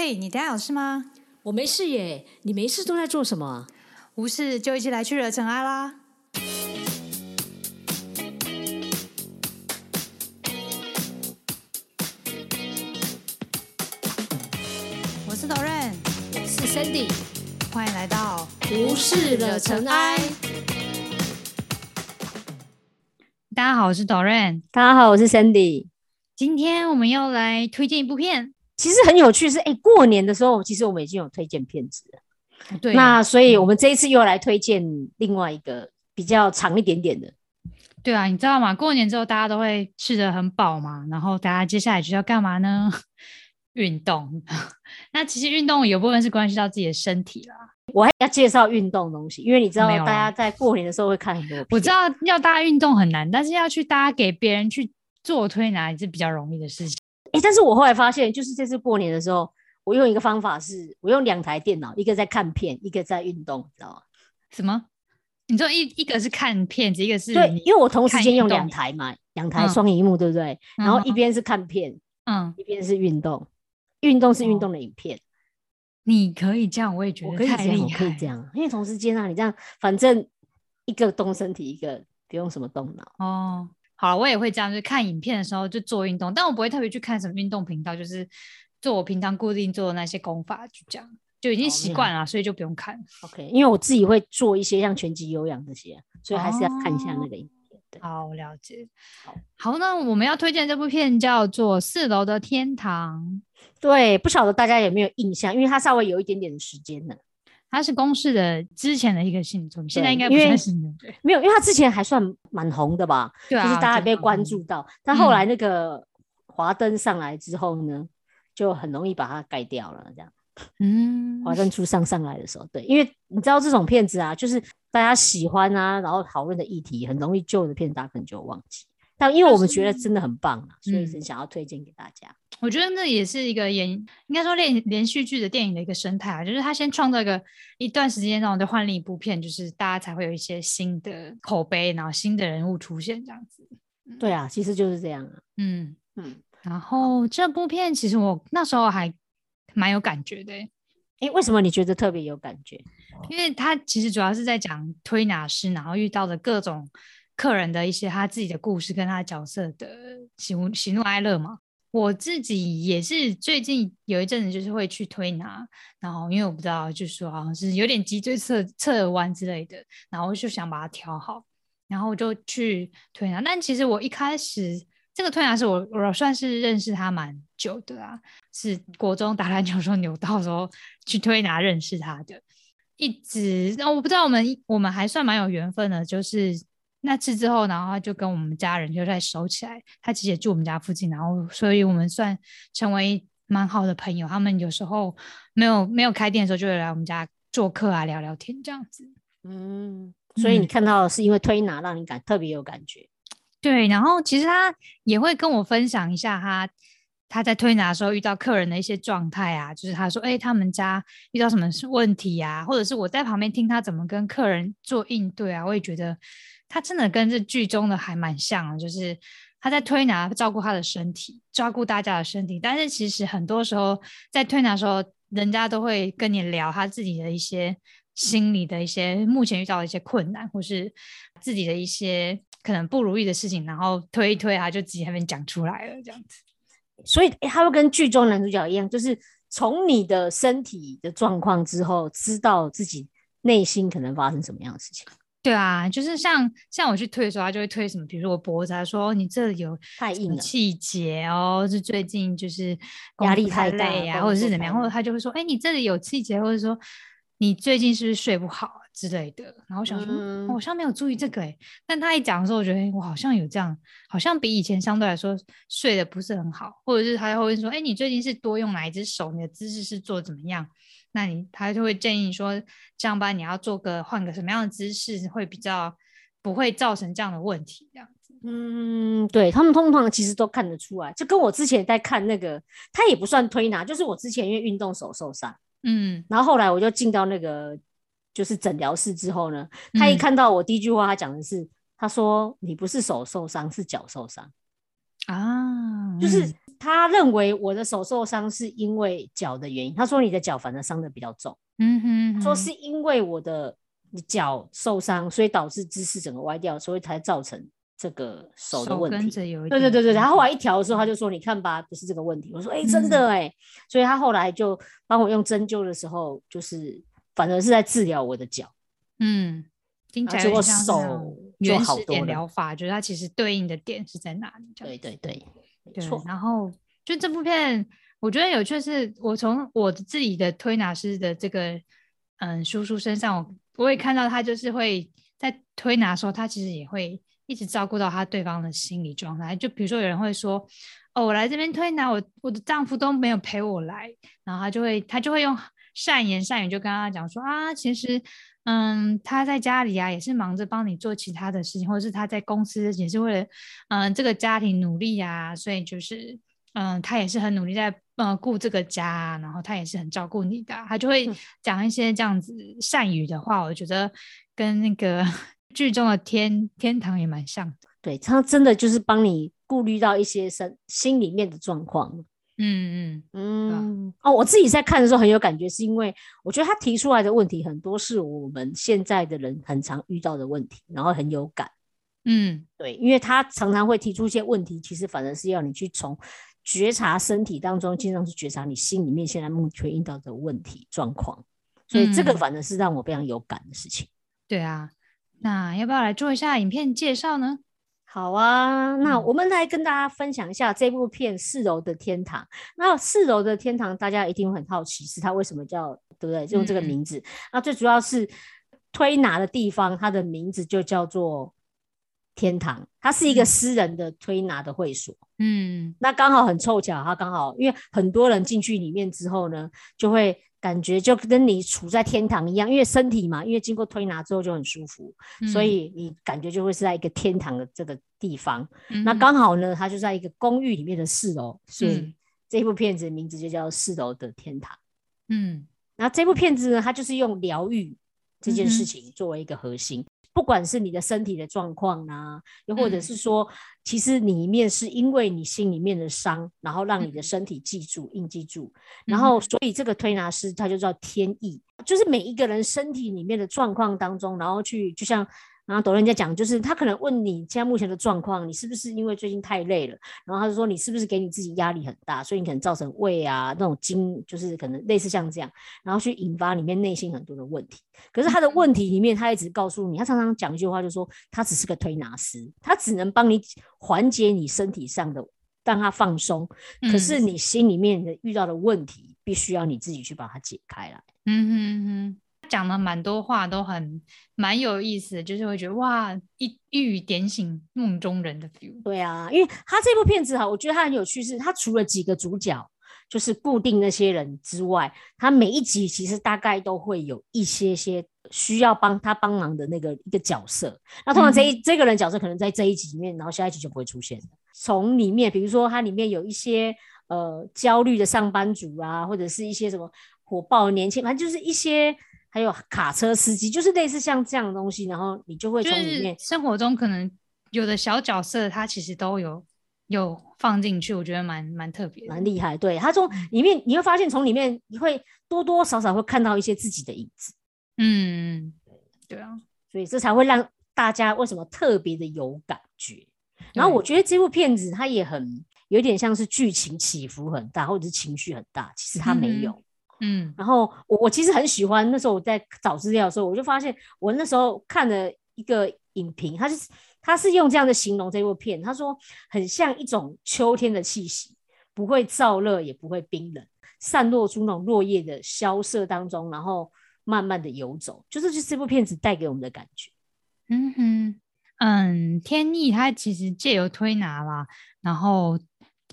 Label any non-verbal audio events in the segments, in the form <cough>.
嘿，你等下有事吗？我没事耶，你没事都在做什么啊？无事就一起来去惹尘埃啦！我是 Doran，我是 Sandy，欢迎来到无事惹尘埃。大家好，我是 Doran，大家好，我是 Sandy。今天我们要来推荐一部片。其实很有趣是，哎，过年的时候，其实我们已经有推荐片子了。对，那所以我们这一次又来推荐另外一个比较长一点点的。对啊，你知道吗？过年之后大家都会吃的很饱嘛，然后大家接下来就要干嘛呢？<laughs> 运动。<laughs> 那其实运动有部分是关系到自己的身体啦。我还要介绍运动东西，因为你知道，大家在过年的时候会看很多。我知道要大家运动很难，但是要去大家给别人去做推拿也是比较容易的事情。哎，但是我后来发现，就是这次过年的时候，我用一个方法是，我用两台电脑，一个在看片，一个在运动，知道吗？什么？你说一一个是看片子，一个是对，因为我同时间用两台嘛，两台双荧幕，对不对？然后一边是看片，嗯，一边是运动，运动是运动的影片。你可以这样，我也觉得太厉害，可以这样，因为同时间啊，你这样，反正一个动身体，一个不用什么动脑哦。好，我也会这样，就看影片的时候就做运动，但我不会特别去看什么运动频道，就是做我平常固定做的那些功法，就这样就已经习惯了，所以就不用看。OK，因为我自己会做一些像拳击、有氧这些，所以还是要看一下那个影片。好，我了解。好，好，那我们要推荐这部片叫做《四楼的天堂》。对，不晓得大家有没有印象，因为它稍微有一点点的时间了。它是公式的之前的一个新作，现在应该不算新的。没有，因为他之前还算蛮红的吧，对啊，就是大家被关注到。但后来那个华灯上来之后呢，就很容易把它盖掉了。这样，嗯，华灯初上上来的时候，对，因为你知道这种片子啊，就是大家喜欢啊，然后讨论的议题很容易旧的片子，大家可能就忘记。但因为我们觉得真的很棒啊，所以很想要推荐给大家。我觉得那也是一个演，应该说连连续剧的电影的一个生态啊，就是他先创造一个一段时间，然后再换另一部片，就是大家才会有一些新的口碑，然后新的人物出现这样子。对啊，其实就是这样啊。嗯嗯。然后这部片其实我那时候还蛮有感觉的。哎，为什么你觉得特别有感觉？因为他其实主要是在讲推拿师，然后遇到的各种。客人的一些他自己的故事跟他角色的喜喜怒哀乐嘛，我自己也是最近有一阵子就是会去推拿，然后因为我不知道就是说好像是有点脊椎侧侧弯之类的，然后就想把它调好，然后就去推拿。但其实我一开始这个推拿是我我算是认识他蛮久的啊，是国中打篮球时候扭到时候去推拿认识他的，一直那我不知道我们我们还算蛮有缘分的，就是。那次之后，然后他就跟我们家人就在熟起来。他其实也住我们家附近，然后所以我们算成为蛮好的朋友。他们有时候没有没有开店的时候，就会来我们家做客啊，聊聊天这样子。嗯，所以你看到是因为推拿让你感特别有感觉。对，然后其实他也会跟我分享一下他他在推拿的时候遇到客人的一些状态啊，就是他说，哎，他们家遇到什么问题啊，或者是我在旁边听他怎么跟客人做应对啊，我也觉得。他真的跟这剧中的还蛮像，就是他在推拿照顾他的身体，照顾大家的身体。但是其实很多时候在推拿的时候，人家都会跟你聊他自己的一些心理的一些目前遇到的一些困难，或是自己的一些可能不如意的事情，然后推一推，他就自己那边讲出来了这样子。所以他会跟剧中男主角一样，就是从你的身体的状况之后，知道自己内心可能发生什么样的事情。对啊，就是像像我去推的时候，他就会推什么，比如说我脖子，他说你这里有太硬气节哦，是最近就是压力太大呀，或者是怎么样，或者他就会说，哎，你这里有气节，或者说你最近是不是睡不好之类的。然后我想说，我好像没有注意这个哎，但他一讲的时候，我觉得我好像有这样，好像比以前相对来说睡得不是很好，或者是他会说，哎，你最近是多用哪一只手，你的姿势是做怎么样？那你他就会建议你说，这样吧，你要做个换个什么样的姿势会比较不会造成这样的问题，这样子。嗯，对他们通常其实都看得出来，就跟我之前在看那个，他也不算推拿，就是我之前因为运动手受伤，嗯，然后后来我就进到那个就是诊疗室之后呢，他一看到我第一句话，他讲的是，他说你不是手受伤，是脚受伤。啊，就是他认为我的手受伤是因为脚的原因。他说你的脚反而伤的比较重，嗯哼，说是因为我的脚受伤，所以导致姿势整个歪掉，所以才造成这个手的问题。对对对对，他后来一调的时候，他就说你看吧，不是这个问题。我说哎，真的哎，所以他后来就帮我用针灸的时候，就是反而是在治疗我的脚。嗯，听起来就像手原始点疗法，就是它其实对应的点是在哪里？对对对。对，然后就这部片，我觉得有趣是，我从我自己的推拿师的这个嗯叔叔身上，我也看到他就是会在推拿的时候，他其实也会一直照顾到他对方的心理状态。就比如说有人会说，哦，我来这边推拿，我我的丈夫都没有陪我来，然后他就会他就会用善言善语就跟他讲说啊，其实。嗯，他在家里啊，也是忙着帮你做其他的事情，或者是他在公司也是为了嗯这个家庭努力呀，所以就是嗯他也是很努力在呃顾这个家，然后他也是很照顾你的，他就会讲一些这样子善语的话，我觉得跟那个 <laughs> 剧中的天天堂也蛮像的。对他真的就是帮你顾虑到一些身心里面的状况。嗯嗯嗯哦，我自己在看的时候很有感觉，是因为我觉得他提出来的问题很多是我们现在的人很常遇到的问题，然后很有感。嗯，对，因为他常常会提出一些问题，其实反而是要你去从觉察身体当中，尽量去觉察你心里面现在目前遇到的问题状况，所以这个反正是让我非常有感的事情。对啊，那要不要来做一下影片介绍呢？好啊，那我们来跟大家分享一下这部片《四楼的天堂》。那四楼的天堂，大家一定会很好奇，是它为什么叫对不对？用这个名字。那最主要是推拿的地方，它的名字就叫做天堂。它是一个私人的推拿的会所。嗯，那刚好很凑巧，它刚好因为很多人进去里面之后呢，就会。感觉就跟你处在天堂一样，因为身体嘛，因为经过推拿之后就很舒服，所以你感觉就会是在一个天堂的这个地方。那刚好呢，它就在一个公寓里面的四楼，所以这部片子名字就叫《四楼的天堂》。嗯，那这部片子呢，它就是用疗愈这件事情作为一个核心。不管是你的身体的状况啊，又或者是说，其实里面是因为你心里面的伤，然后让你的身体记住、印记住，然后所以这个推拿师他就叫天意，就是每一个人身体里面的状况当中，然后去就像。然后抖人家讲，就是他可能问你现在目前的状况，你是不是因为最近太累了？然后他就说你是不是给你自己压力很大，所以你可能造成胃啊那种经，就是可能类似像这样，然后去引发里面内心很多的问题。可是他的问题里面，他一直告诉你，他常常讲一句话，就说他只是个推拿师，他只能帮你缓解你身体上的，让他放松。可是你心里面的遇到的问题，必须要你自己去把它解开来。嗯哼哼。讲了蛮多话，都很蛮有意思的，就是会觉得哇，一一语点醒梦中人的 feel。对啊，因为他这部片子哈，我觉得他很有趣，是他除了几个主角就是固定那些人之外，他每一集其实大概都会有一些些需要帮他帮忙的那个一个角色。那通常这一这个人角色可能在这一集里面，然后下一集就不会出现从里面，比如说它里面有一些呃焦虑的上班族啊，或者是一些什么火爆年轻，反正就是一些。还有卡车司机，就是类似像这样的东西，然后你就会从里面生活中可能有的小角色，他其实都有有放进去，我觉得蛮蛮特别，蛮厉害。对他从里面你会发现，从里面你会多多少少会看到一些自己的影子。嗯，对啊，所以这才会让大家为什么特别的有感觉。然后我觉得这部片子它也很有点像是剧情起伏很大，或者是情绪很大，其实它没有。嗯，然后我我其实很喜欢，那时候我在找资料的时候，我就发现我那时候看了一个影评，他是他是用这样的形容这部片，他说很像一种秋天的气息，不会燥热也不会冰冷，散落出那种落叶的萧瑟当中，然后慢慢的游走，就是就这部片子带给我们的感觉。嗯哼，嗯，天意他其实借由推拿啦，然后。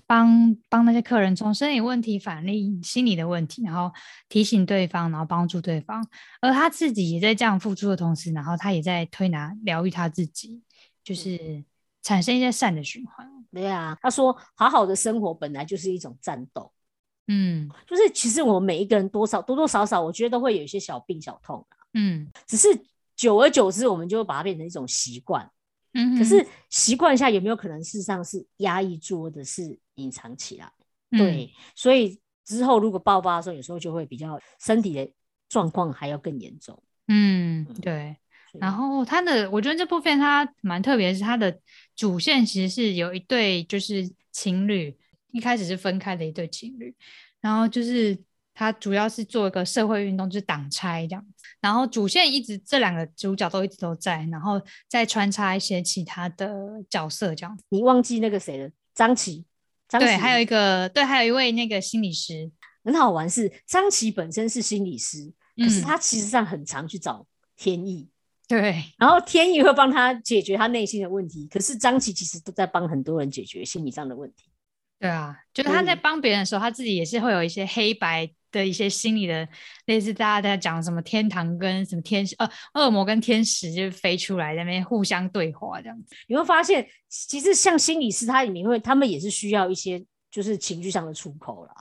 帮帮那些客人从生理问题反映心理的问题，然后提醒对方，然后帮助对方，而他自己也在这样付出的同时，然后他也在推拿疗愈他自己，就是产生一些善的循环。对啊，他说好好的生活本来就是一种战斗，嗯，就是其实我们每一个人多少多多少少，我觉得都会有一些小病小痛嗯，只是久而久之，我们就会把它变成一种习惯。嗯，可是习惯一下有没有可能事实上是压抑住，或者是隐藏起来？嗯对，所以之后如果爆发的时候，有时候就会比较身体的状况还要更严重。嗯，嗯对。然后他的，我觉得这部片它蛮特别，是它的主线其实是有一对就是情侣，一开始是分开的一对情侣，然后就是它主要是做一个社会运动，就是挡拆这样子。然后主线一直这两个主角都一直都在，然后再穿插一些其他的角色这样子。你忘记那个谁了？张琪，张对，琪还有一个对，还有一位那个心理师，很好玩是张琪本身是心理师，可是嗯他其实上很常去找天意，对，然后天意会帮他解决他内心的问题，可是张琪其实都在帮很多人解决心理上的问题。对啊，就是他在嗯帮别人的时候，他自己也是会有一些黑白的一些心理的，类似大家在讲什么天堂跟什么天使，呃，恶魔跟天使就飞出来在那边互相对话这样子。你会发现，其实像心理师，他里面会，他们也是需要一些就是情绪上的出口啦。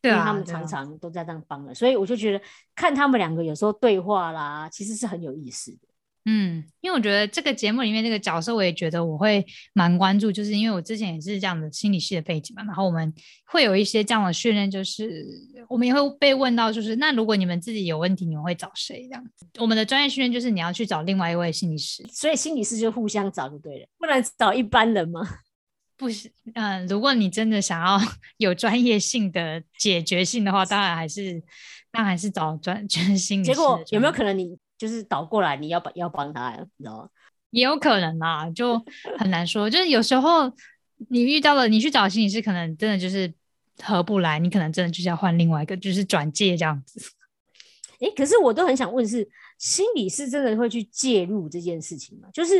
对啊，因为他们常常都在这样帮人，所以我就觉得看他们两个有时候对话啦，其实是很有意思的。嗯，因为我觉得这个节目里面这个角色，我也觉得我会蛮关注，就是因为我之前也是这样的心理系的背景嘛，然后我们会有一些这样的训练，就是我们也会被问到，就是那如果你们自己有问题，你们会找谁？这样子，我们的专业训练就是你要去找另外一位心理师，所以心理师就互相找就对了，不能找一般人吗？<laughs> 不是，嗯、如果你真的想要 <laughs> 有专业性的解决性的话，当然还是，当然还是找专就是心结。果有没有可能你就是倒过来，你要帮要帮他，你知道吗？也有可能啊，就很难说。就是有时候你遇到了，你去找心理师，可能真的就是合不来，你可能真的就是要换另外一个，就是转介这样子。<laughs> 诶，可是我都很想问是，心理师真的会去介入这件事情吗？就是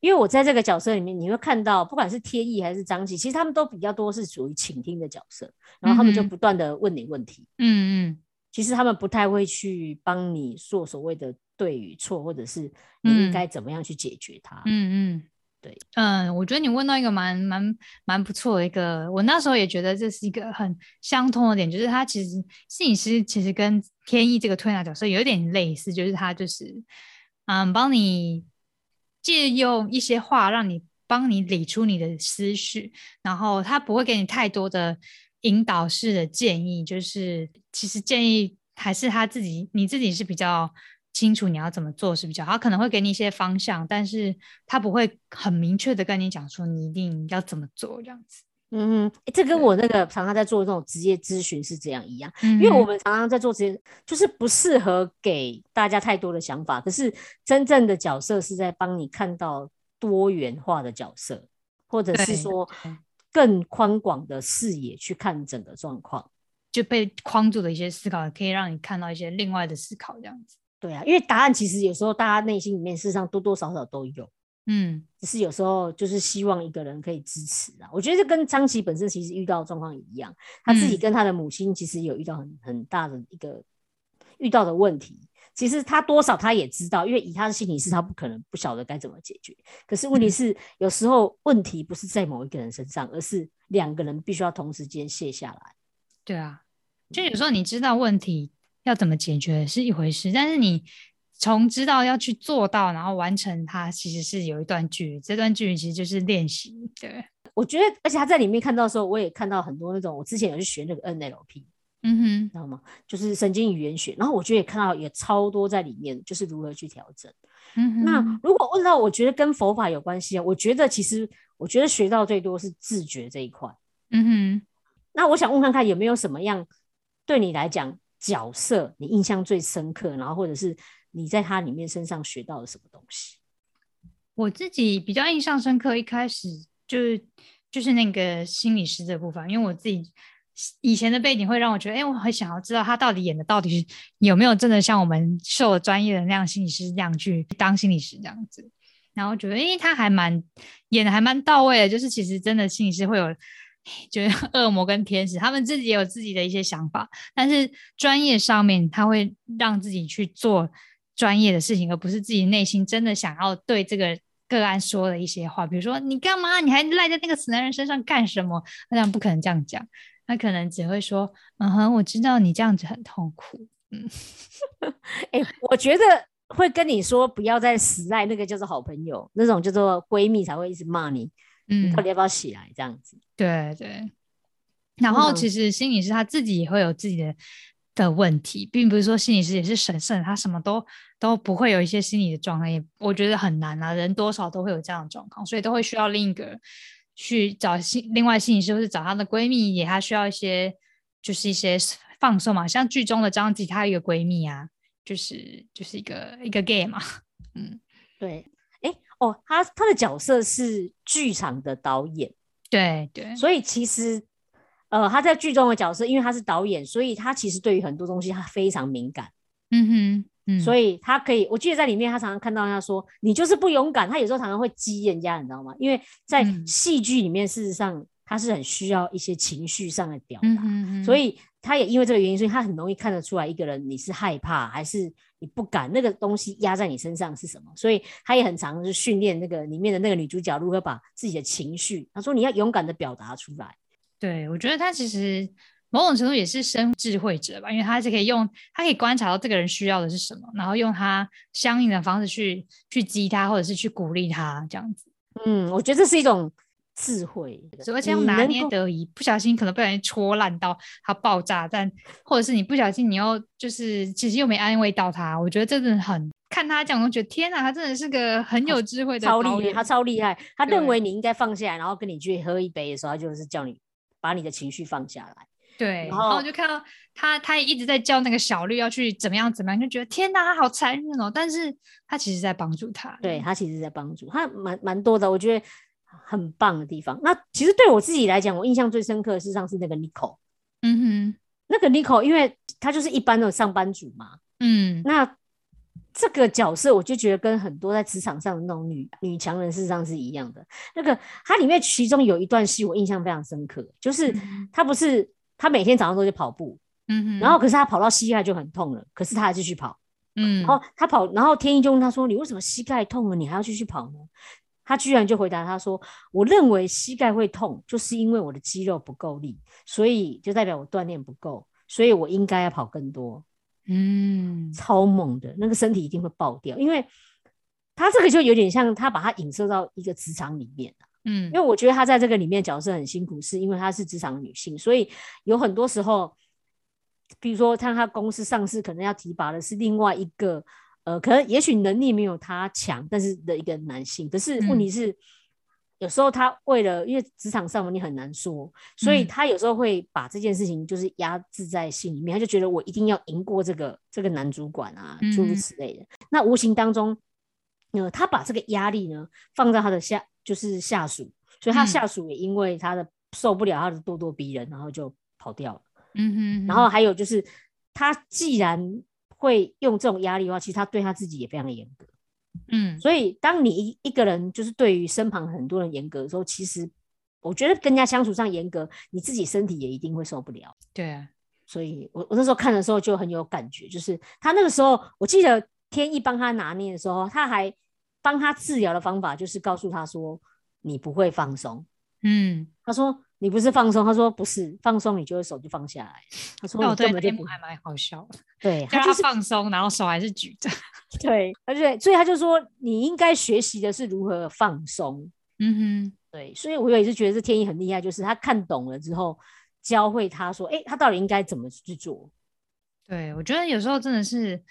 因为我在这个角色里面，你会看到，不管是天意还是张琪，其实他们都比较多是属于倾听的角色，然后他们就不断的问你问题。嗯嗯其实他们不太会去帮你做所谓的对与错，或者是你应嗯。该怎么样去解决它。嗯嗯，对，嗯，我觉得你问到一个蛮蛮蛮不错的一个，我那时候也觉得这是一个很相通的点，就是他其实摄影师其实跟天意这个推拿角色有一点类似，就是他就是嗯帮你借用一些话，让你帮你理出你的思绪，然后他不会给你太多的引导式的建议，就是其实建议还是他自己你自己是比较清楚你要怎么做是比较好，他可能会给你一些方向，但是他不会很明确的跟你讲说你一定要怎么做这样子。嗯这跟我那个常常在做这种职业咨询是这样一样，嗯因为我们常常在做职业，就是不适合给大家太多的想法，可是真正的角色是在帮你看到多元化的角色，或者是说对更宽广的视野去看整个状况。就被框住的一些思考，可以让你看到一些另外的思考这样子。对啊，因为答案其实有时候大家内心里面事实上多多少少都有。嗯只是有时候就是希望一个人可以支持啊。我觉得这跟张琪本身其实遇到的状况一样，他自己嗯跟他的母亲其实有遇到很很大的一个遇到的问题。其实他多少他也知道，因为以他的心理师，他不可能不晓得该怎么解决。可是问题嗯是，有时候问题不是在某一个人身上，而是两个人必须要同时间卸下来。对啊，就有时候你知道问题要怎么解决是一回事，但是你从知道要去做到，然后完成它，其实是有一段距离。这段距离其实就是练习。对，我觉得，而且他在里面看到的时候，我也看到很多那种，我之前有去学那个 NLP，嗯哼，知道吗？就是神经语言学，然后我觉得也看到也超多在里面，就是如何去调整。嗯哼，那如果问到我觉得跟佛法有关系啊，我觉得其实我觉得学到最多是自觉这一块。嗯哼，那我想问看看有没有什么样对你来讲角色你印象最深刻，然后或者是你在他里面身上学到了什么东西？我自己比较印象深刻，一开始就是就是那个心理师这部分，因为我自己以前的背景会让我觉得，哎、我很想要知道他到底演的到底是有没有真的像我们受了专业的那样心理师那样去当心理师这样子，然后觉得，哎、他还蛮演的还蛮到位的，就是其实真的心理师会有。就是 <laughs> 恶魔跟天使，他们自己也有自己的一些想法，但是专业上面他会让自己去做专业的事情，而不是自己内心真的想要对这个个案说的一些话，比如说你干嘛？你还赖在那个死男人身上干什么？那当然不可能这样讲，他可能只会说：“嗯哼，我知道你这样子很痛苦。嗯 <laughs> 哎、我觉得会跟你说不要再死赖那个就是好朋友，那种叫做闺蜜才会一直骂你，”你嗯到，底要不要起来这样子？对对。然后嗯其实心理师他自己也会有自己的的问题，并不是说心理师也是神圣，他什么都都不会有一些心理的状态，也我觉得很难啊，人多少都会有这样的状况，所以都会需要另一个去找心另外心理师，或是找她的闺蜜，也她需要一些就是一些放松嘛，像剧中的张吉，她有一个闺蜜啊，就是就是一个一个 gay 嘛，嗯，对，哎哦，她她的角色是剧场的导演，对对，所以其实呃他在剧中的角色，因为他是导演，所以他其实对于很多东西他非常敏感。嗯哼，嗯，所以以他可以，我记得在里面，他常常看到他说你就是不勇敢，他有时候常常会激人家，你知道吗？因为在嗯。戏剧里面，事实上他是很需要一些情绪上的表达，嗯所以他也因为这个原因，所以他很容易看得出来一个人你是害怕还是你不敢，那个东西压在你身上是什么，所以他也很常是训练那个里面的那个女主角如何把自己的情绪，他说你要勇敢的表达出来，对，我觉得他其实某种程度也是生智慧者吧，因为他是可以用，他可以观察到这个人需要的是什么，然后用他相应的方式去去激他，或者是去鼓励他这样子。嗯，我觉得这是一种智慧，所以而且要拿捏得宜，不小心可能不小心戳烂到他爆炸，但或者是你不小心你又就是其实又没安慰到他，我觉得这真的很看他这样，我觉得天哪，他真的是个很有智慧的超厉害，他超厉害。他认为你应该放下来，然后跟你去喝一杯的时候，他就是叫你把你的情绪放下来。对，然然后后我就看到他，他也一直在叫那个小绿要去怎么样怎么样，就觉得天哪，他好残忍哦。但是他其实在帮助他。对他其实在帮助他蛮蛮多的，我觉得很棒的地方。那其实对我自己来讲，我印象最深刻的事实上是那个 Nico。嗯哼那个 Nico，因为他就是一般的上班族嘛，嗯，那这个角色我就觉得跟很多在职场上的那种女女强人事实上是一样的。那个它里面其中有一段戏我印象非常深刻，就是嗯他不是他每天早上都去跑步，嗯哼，然后可是他跑到膝盖就很痛了，可是他还继续跑。嗯，然后他跑，然后天一就问他说：“你为什么膝盖痛了，你还要继续跑呢？”他居然就回答他说：“我认为膝盖会痛，就是因为我的肌肉不够力，所以就代表我锻炼不够，所以我应该要跑更多。嗯，超猛的那个身体一定会爆掉，因为他这个就有点像他把他影射到一个职场里面啊嗯，因为我觉得她在这个里面角色很辛苦，是因为她是职场女性，所以有很多时候，比如说像她公司上市，可能要提拔的是另外一个，呃，可能也许能力没有她强，但是的一个男性。可是问题是，有时候他为了因为职场上，你很难说，所以嗯他有时候会把这件事情就是压制在心里面，他就觉得我一定要赢过这个这个男主管啊，诸如嗯此类的。那无形当中，呃，他把这个压力呢放在他的下，就是下属，所以他嗯下属也因为他的受不了他的咄咄逼人，然后就跑掉了。嗯哼，然后还有就是，他既然会用这种压力的话，其实他对他自己也非常严格。嗯，所以，当你一一个人就是对于身旁很多人严格的时候，其实我觉得跟人家相处上严格，你自己身体也一定会受不了。对啊，所以我我那时候看的时候就很有感觉，就是他那个时候，我记得天意帮他拿捏的时候，他还帮他治疗的方法就是告诉他说，你不会放松。嗯，他说你不是放松，他说不是放松，你就会手就放下来。他说你那我对根本就不那一幕还蛮好笑的，对，叫他他就是放松，然后手还是举着，<laughs> 对，而且所以他就说你应该学习的是如何放松。嗯哼对，所以我也是觉得这天意很厉害，就是他看懂了之后，教会他说，哎、他到底应该怎么去做。哼，对我觉得有时候真的是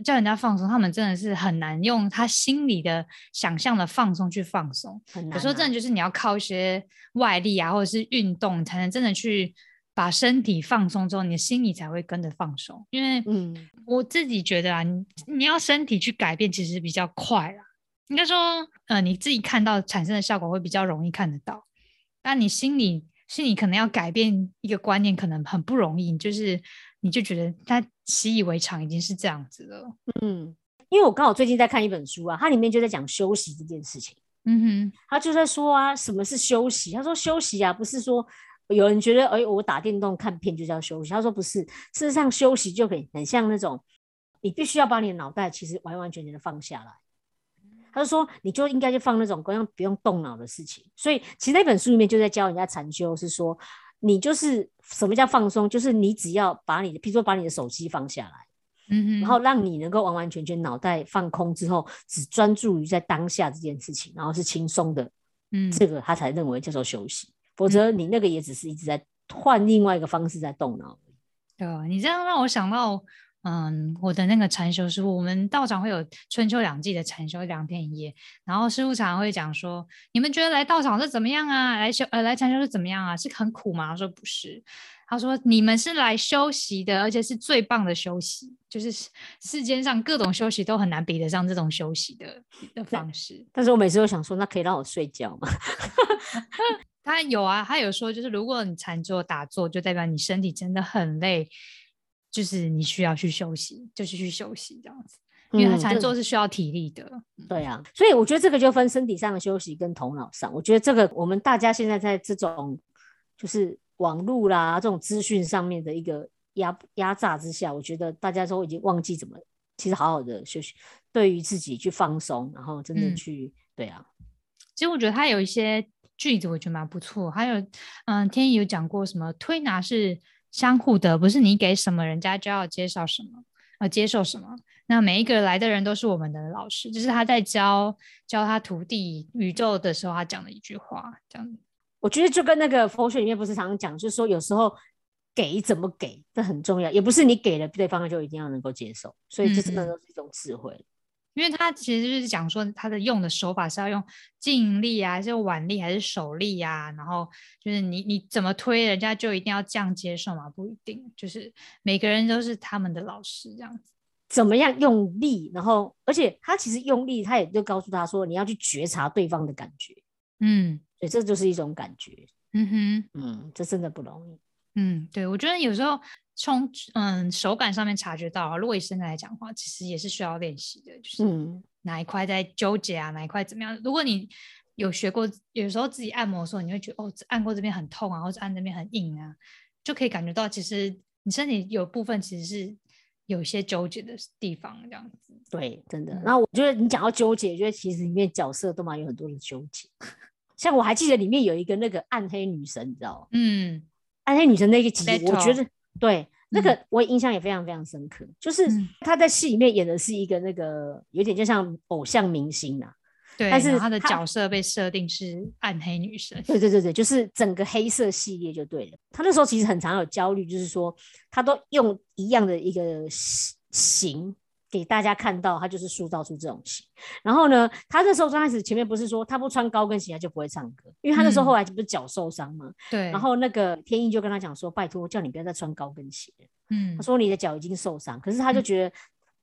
叫人家放松，他们真的是很难用他心里的想象的放松去放松。有时候真的就是你要靠一些外力啊，或者是运动，才能真的去把身体放松之后，你的心里才会跟着放松。因为嗯我自己觉得啊，你你要身体去改变，其实比较快啦。应该说，呃，你自己看到产生的效果会比较容易看得到，但你心里心里可能要改变一个观念，可能很不容易。就是你就觉得他习以为常，已经是这样子了。嗯，因为我刚好最近在看一本书啊，它里面就在讲休息这件事情。嗯哼他就在说啊，什么是休息？他说休息啊，不是说有人觉得，哎，我打电动看片就叫休息。他说不是，事实上休息就可以很像那种，你必须要把你的脑袋其实完完全全的放下来。他就说，你就应该就放那种不用不用动脑的事情。所以其实那本书里面就在教人家禅修，是说你就是什么叫放松，就是你只要把你的，譬如说把你的手机放下来。哼，嗯，然后让你能够完完全全脑袋放空之后，只专注于在当下这件事情，然后是轻松的，嗯，这个他才认为叫做休息。否则你那个也只是一直在换另外一个方式在动脑。对啊，你这样让我想到，嗯，我的那个禅修师傅，我们道场会有春秋两季的禅修两天一夜，然后师傅常常会讲说，你们觉得来道场是怎么样啊？来修呃来禅修是怎么样啊？是很苦吗？他说不是。他说：“你们是来休息的，而且是最棒的休息，就是世间上各种休息都很难比得上这种休息的的方式。”但是我每次都想说，那可以让我睡觉吗？<laughs> 他有啊，他有说，就是如果你禅坐打坐，就代表你身体真的很累，就是你需要去休息，就是去休息这样子。因为他禅坐是需要体力的。对啊，所以我觉得这个就分身体上的休息跟头脑上。我觉得这个我们大家现在在这种就是。网络啦，这种资讯上面的一个压压榨之下，我觉得大家都已经忘记怎么其实好好的休息，对于自己去放松，然后真的去对啊。其实我觉得他有一些句子，我觉得蛮不错。还有，嗯，天意有讲过什么推拿是相互的，不是你给什么，人家就要接受什么，呃，接受什么。那每一个来的人都是我们的老师，就是他在教教他徒弟宇宙的时候，他讲的一句话，这样。我觉得就跟那个佛学里面不是常常讲，就是说有时候给怎么给，这很重要，也不是你给了对方就一定要能够接受，所以这真的都是一种智慧。因为他其实就是讲说，他的用的手法是要用劲力啊，还是腕力，还是手力啊？然后就是你你怎么推，人家就一定要这样接受嘛？不一定，就是每个人都是他们的老师这样子。怎么样用力？然后而且他其实用力，他也就告诉他说，你要去觉察对方的感觉。嗯。所以，这就是一种感觉。嗯哼，嗯，这真的不容易。嗯，对，我觉得有时候从嗯手感上面察觉到啊，如果以身来讲的话，其实也是需要练习的，就是哪一块在纠结啊，哪一块怎么样。如果你有学过，有时候自己按摩的时候，你会觉得哦，按过这边很痛啊，或者按那边很硬啊，就可以感觉到其实你身体有部分其实是有一些纠结的地方，这样子。对，真的。然后我觉得你讲到纠结，觉得其实里面角色都蛮有很多的纠结。<laughs> 像我还记得里面有一个那个暗黑女神，你知道吗？嗯，暗黑女神那个集，我觉得对那个我印象也非常非常深刻。就是她在戏里面演的是一个那个有点就像偶像明星啊，对，但是她的角色被设定是暗黑女神。对对对对，就是整个黑色系列就对了。她那时候其实很常有焦虑，就是说她都用一样的一个型。给大家看到，他就是塑造出这种型。然后呢，他那时候刚开始前面不是说他不穿高跟鞋他就不会唱歌，因为他那时候后来就不是脚受伤嘛。对。然后那个天意就跟他讲说：“拜托，叫你不要再穿高跟鞋。”嗯。他说：“你的脚已经受伤。”可是他就觉得，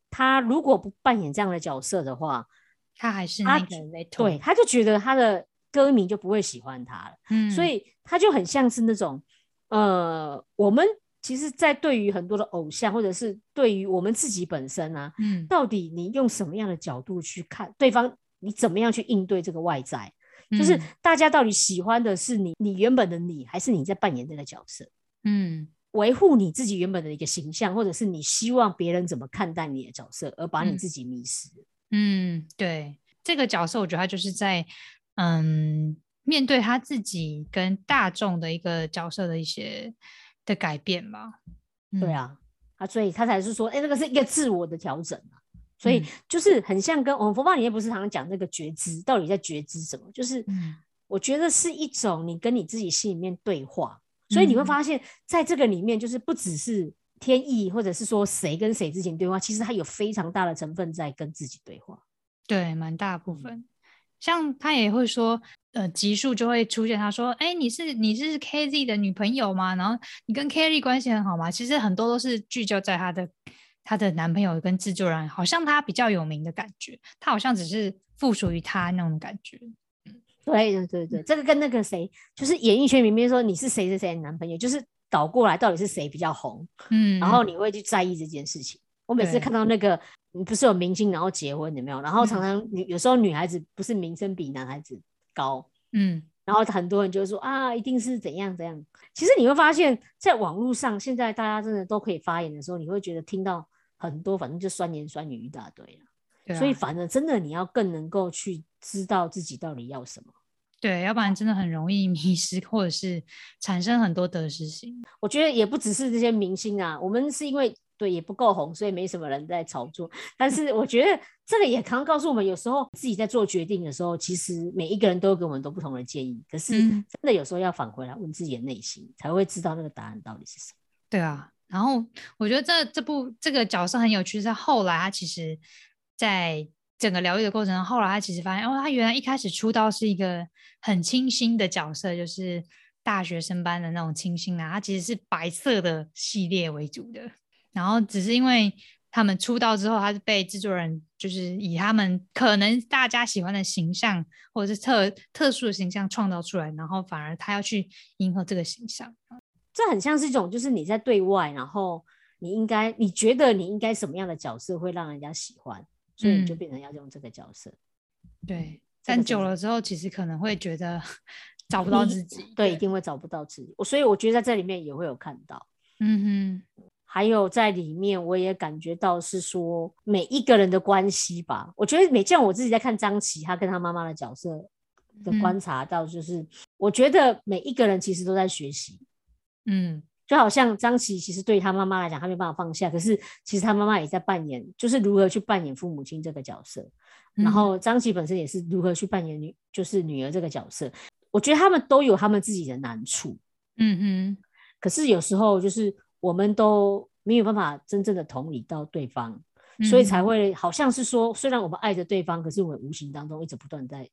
他如果不扮演这样的角色的话，他还是那个对，他就觉得他的歌迷就不会喜欢他了。嗯。所以他就很像是那种，呃，我们。其实，在对于很多的偶像，或者是对于我们自己本身啊，嗯，到底你用什么样的角度去看对方？你怎么样去应对这个外在？就是大家到底喜欢的是你，你原本的你，还是你在扮演这个角色？嗯，维护你自己原本的一个形象，或者是你希望别人怎么看待你的角色，而把你自己迷失？嗯，对，这个角色，我觉得他就是在嗯面对他自己跟大众的一个角色的一些。的改变吧，对啊，啊，所以他才是说，哎，那个是一个自我的调整啊，所以就是很像跟我们佛法里面不是常常讲那个觉知，到底在觉知什么？就是我觉得是一种你跟你自己心里面对话，所以你会发现在这个里面，就是不只是天意，或者是说谁跟谁之间对话，其实它有非常大的成分在跟自己对话，对，蛮大部分。像他也会说，呃，集数就会出现。他说：“哎，你是你是 KZ 的女朋友吗？然后你跟 Kelly 关系很好吗？”其实很多都是聚焦在他的他的男朋友跟制作人，好像他比较有名的感觉。他好像只是附属于他那种感觉。嗯，对对对对，这个跟那个谁，就是演艺圈里面说你是谁谁谁的男朋友，就是倒过来到底是谁比较红？嗯，然后你会去在意这件事情。我每次看到那个。你不是有明星然后结婚有没有？然后常常女有时候女孩子不是名声比男孩子高，嗯，然后很多人就说啊，一定是怎样怎样。其实你会发现在网络上，现在大家真的都可以发言的时候，你会觉得听到很多，反正就酸言酸语一大堆了。所以反而真的你要更能够去知道自己到底要什么。对，要不然真的很容易迷失，或者是产生很多得失心。我觉得也不只是这些明星啊，我们是因为。对，也不够红，所以没什么人在炒作。但是我觉得这个也常告诉我们，有时候自己在做决定的时候，其实每一个人都给我们都不同的建议。可是真的有时候要返回来问自己的内心，才会知道那个答案到底是什么。对啊，然后我觉得这这部这个角色很有趣，是后来他其实在整个疗愈的过程中，后来他其实发现，哦，他原来一开始出道是一个很清新的角色，就是大学生班的那种清新啊，他其实是白色的系列为主的。然后只是因为他们出道之后，他是被制作人就是以他们可能大家喜欢的形象或者是特特殊的形象创造出来，然后反而他要去迎合这个形象。这很像是一种，就是你在对外，然后你应该你觉得你应该什么样的角色会让人家喜欢，所以你就变成要用这个角色。对，但久了之后，其实可能会觉得 <laughs> 找不到自己。对，一定会找不到自己。我所以我觉得在这里面也会有看到。嗯哼。还有在里面，我也感觉到是说每一个人的关系吧。我觉得每像我自己在看张琪，他跟他妈妈的角色的观察到，就是我觉得每一个人其实都在学习。嗯，就好像张琪其实对他妈妈来讲，他没办法放下，可是其实他妈妈也在扮演，就是如何去扮演父母亲这个角色。然后张琪本身也是如何去扮演女，就是女儿这个角色。我觉得他们都有他们自己的难处。嗯嗯，可是有时候就是。我们都没有办法真正的同理到对方，所以才会好像是说，虽然我们爱着对方，可是我们无形当中一直不断在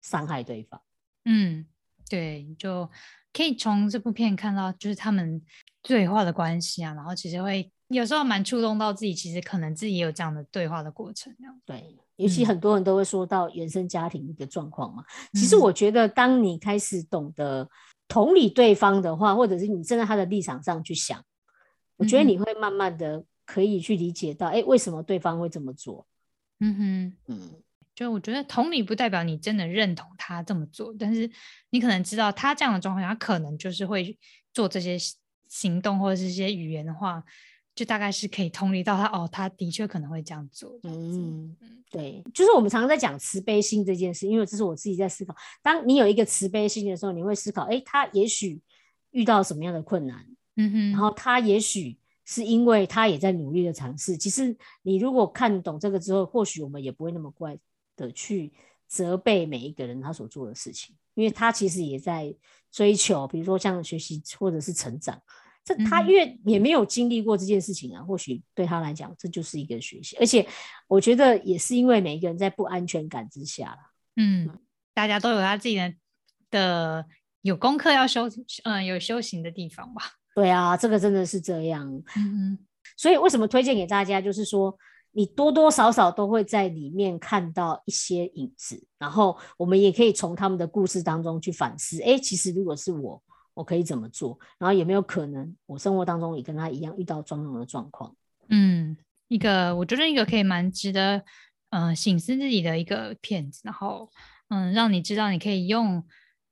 伤害对方。嗯，对，就可以从这部片看到，就是他们对话的关系啊，然后其实会有时候蛮触动到自己，其实可能自己也有这样的对话的过程。对，尤其很多人都会说到原生家庭的状况嘛。其实我觉得，当你开始懂得同理对方的话，或者是你站在他的立场上去想。我觉得你会慢慢的可以去理解到，哎，为什么对方会这么做？嗯哼，嗯，就我觉得同理不代表你真的认同他这么做，但是你可能知道他这样的状况下，他可能就是会做这些行动或者是一些语言的话，就大概是可以同理到他哦，他的确可能会这样做。嗯嗯，对，就是我们常常在讲慈悲心这件事，因为这是我自己在思考，当你有一个慈悲心的时候，你会思考，哎，他也许遇到什么样的困难。嗯哼，然后他也许是因为他也在努力的尝试。其实你如果看懂这个之后，或许我们也不会那么怪的去责备每一个人他所做的事情，因为他其实也在追求，比如说像学习或者是成长。这他因为也没有经历过这件事情啊，或许对他来讲这就是一个学习。而且我觉得也是因为每一个人在不安全感之下了，嗯，大家都有他自己的的有功课要修，嗯，有修行的地方吧。对啊，这个真的是这样。嗯嗯所以为什么推荐给大家？就是说，你多多少少都会在里面看到一些影子，然后我们也可以从他们的故事当中去反思。哎，其实如果是我，我可以怎么做？然后有没有可能，我生活当中也跟他一样遇到相同的状况？嗯，一个我觉得一个可以蛮值得，呃，醒思自己的一个片子，然后，嗯，让你知道你可以用。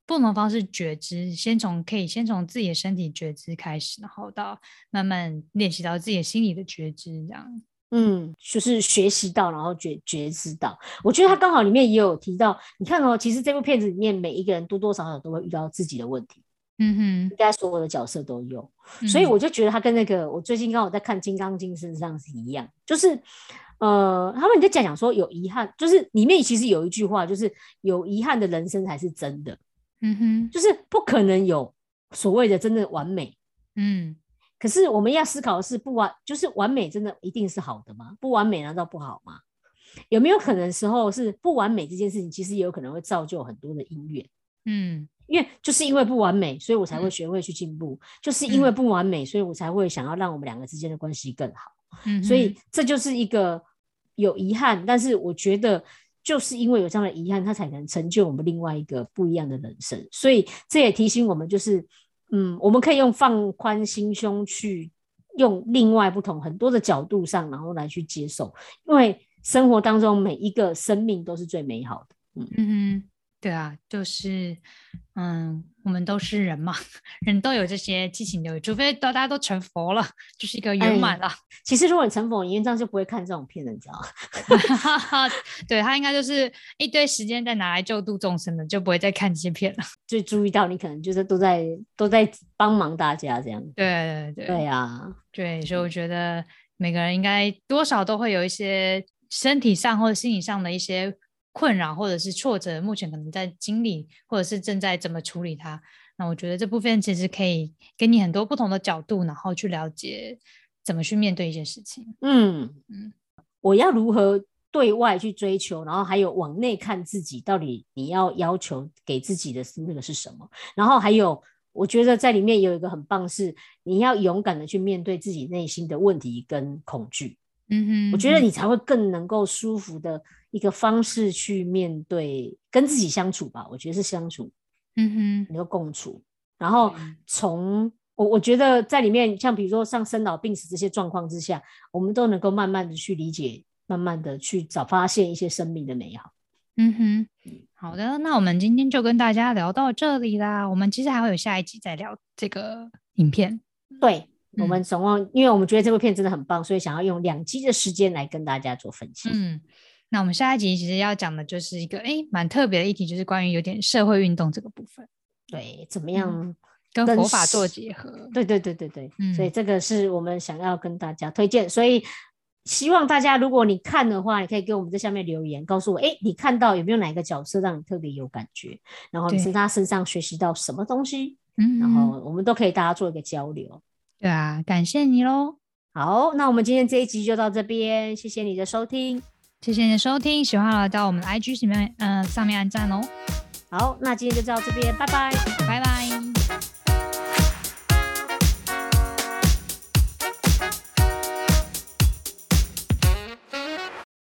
不同方式觉知，先从可以先从自己的身体觉知开始，然后到慢慢练习到自己的心理的觉知，这样。嗯，就是学习到，然后觉觉知到。我觉得他刚好里面也有提到，你看哦，其实这部片子里面每一个人多多少少都会遇到自己的问题。嗯哼，应该所有的角色都有，所以我就觉得他跟那个我最近刚好在看《金刚经》身上是一样，就是呃，他们在讲讲说有遗憾，就是里面其实有一句话，就是有遗憾的人生才是真的。嗯哼，就是不可能有所谓的真的完美，嗯，可是我们要思考的是不完，就是完美真的一定是好的吗？不完美难道不好吗？有没有可能时候是不完美这件事情，其实也有可能会造就很多的姻缘，嗯，因为就是因为不完美，所以我才会学会去进步，就是因为不完美，所以我才会想要让我们两个之间的关系更好，嗯，所以这就是一个有遗憾，但是我觉得。就是因为有这样的遗憾，他才能成就我们另外一个不一样的人生。所以这也提醒我们，就是嗯，我们可以用放宽心胸去用另外不同很多的角度上，然后来去接受，因为生活当中每一个生命都是最美好的。嗯嗯。对啊，就是，嗯，我们都是人嘛，<laughs> 人都有这些激情的，除非大家都成佛了，就是一个圆满了。其实如果你成佛，你原上就不会看这种片了，你知道吗？对他应该就是一堆时间在拿来救度众生的，就不会再看这些片了。<laughs> 就注意到你可能就是都在都在帮忙大家这样。对对对，对啊，对，所以我觉得每个人应该多少都会有一些身体上或者心理上的一些困扰或者是挫折，目前可能在经历或者是正在怎么处理它。那我觉得这部分其实可以给你很多不同的角度，然后去了解怎么去面对一些事情。嗯嗯，我要如何对外去追求，然后还有往内看自己，到底你要要求给自己的那个是什么？然后还有。我觉得在里面有一个很棒，是你要勇敢的去面对自己内心的问题跟恐惧。嗯哼，我觉得你才会更能够舒服的一个方式去面对跟自己相处吧。我觉得是相处，嗯哼，能够共处。然后从我我觉得在里面，像比如说像生老病死这些状况之下，我们都能够慢慢的去理解，慢慢的去找发现一些生命的美好。嗯哼，好的，那我们今天就跟大家聊到这里啦。我们其实还会有下一集再聊这个影片。对，我们总共，因为我们觉得这部片真的很棒，所以想要用两集的时间来跟大家做分析。嗯，那我们下一集其实要讲的就是一个哎蛮特别的议题，就是关于有点社会运动这个部分。对，怎么样跟佛法做结合？对对对对对，所以这个是我们想要跟大家推荐，所以。希望大家，如果你看的话，你可以给我们在下面留言，告诉我，哎，你看到有没有哪一个角色让你特别有感觉？然后你从他身上学习到什么东西？嗯，然后我们都可以大家做一个交流。对啊，感谢你喽。好，那我们今天这一集就到这边，谢谢你的收听，谢谢你的收听，喜欢的到我们的 IG 上面，嗯，上面按赞哦。好，那今天就到这边，拜拜，拜拜。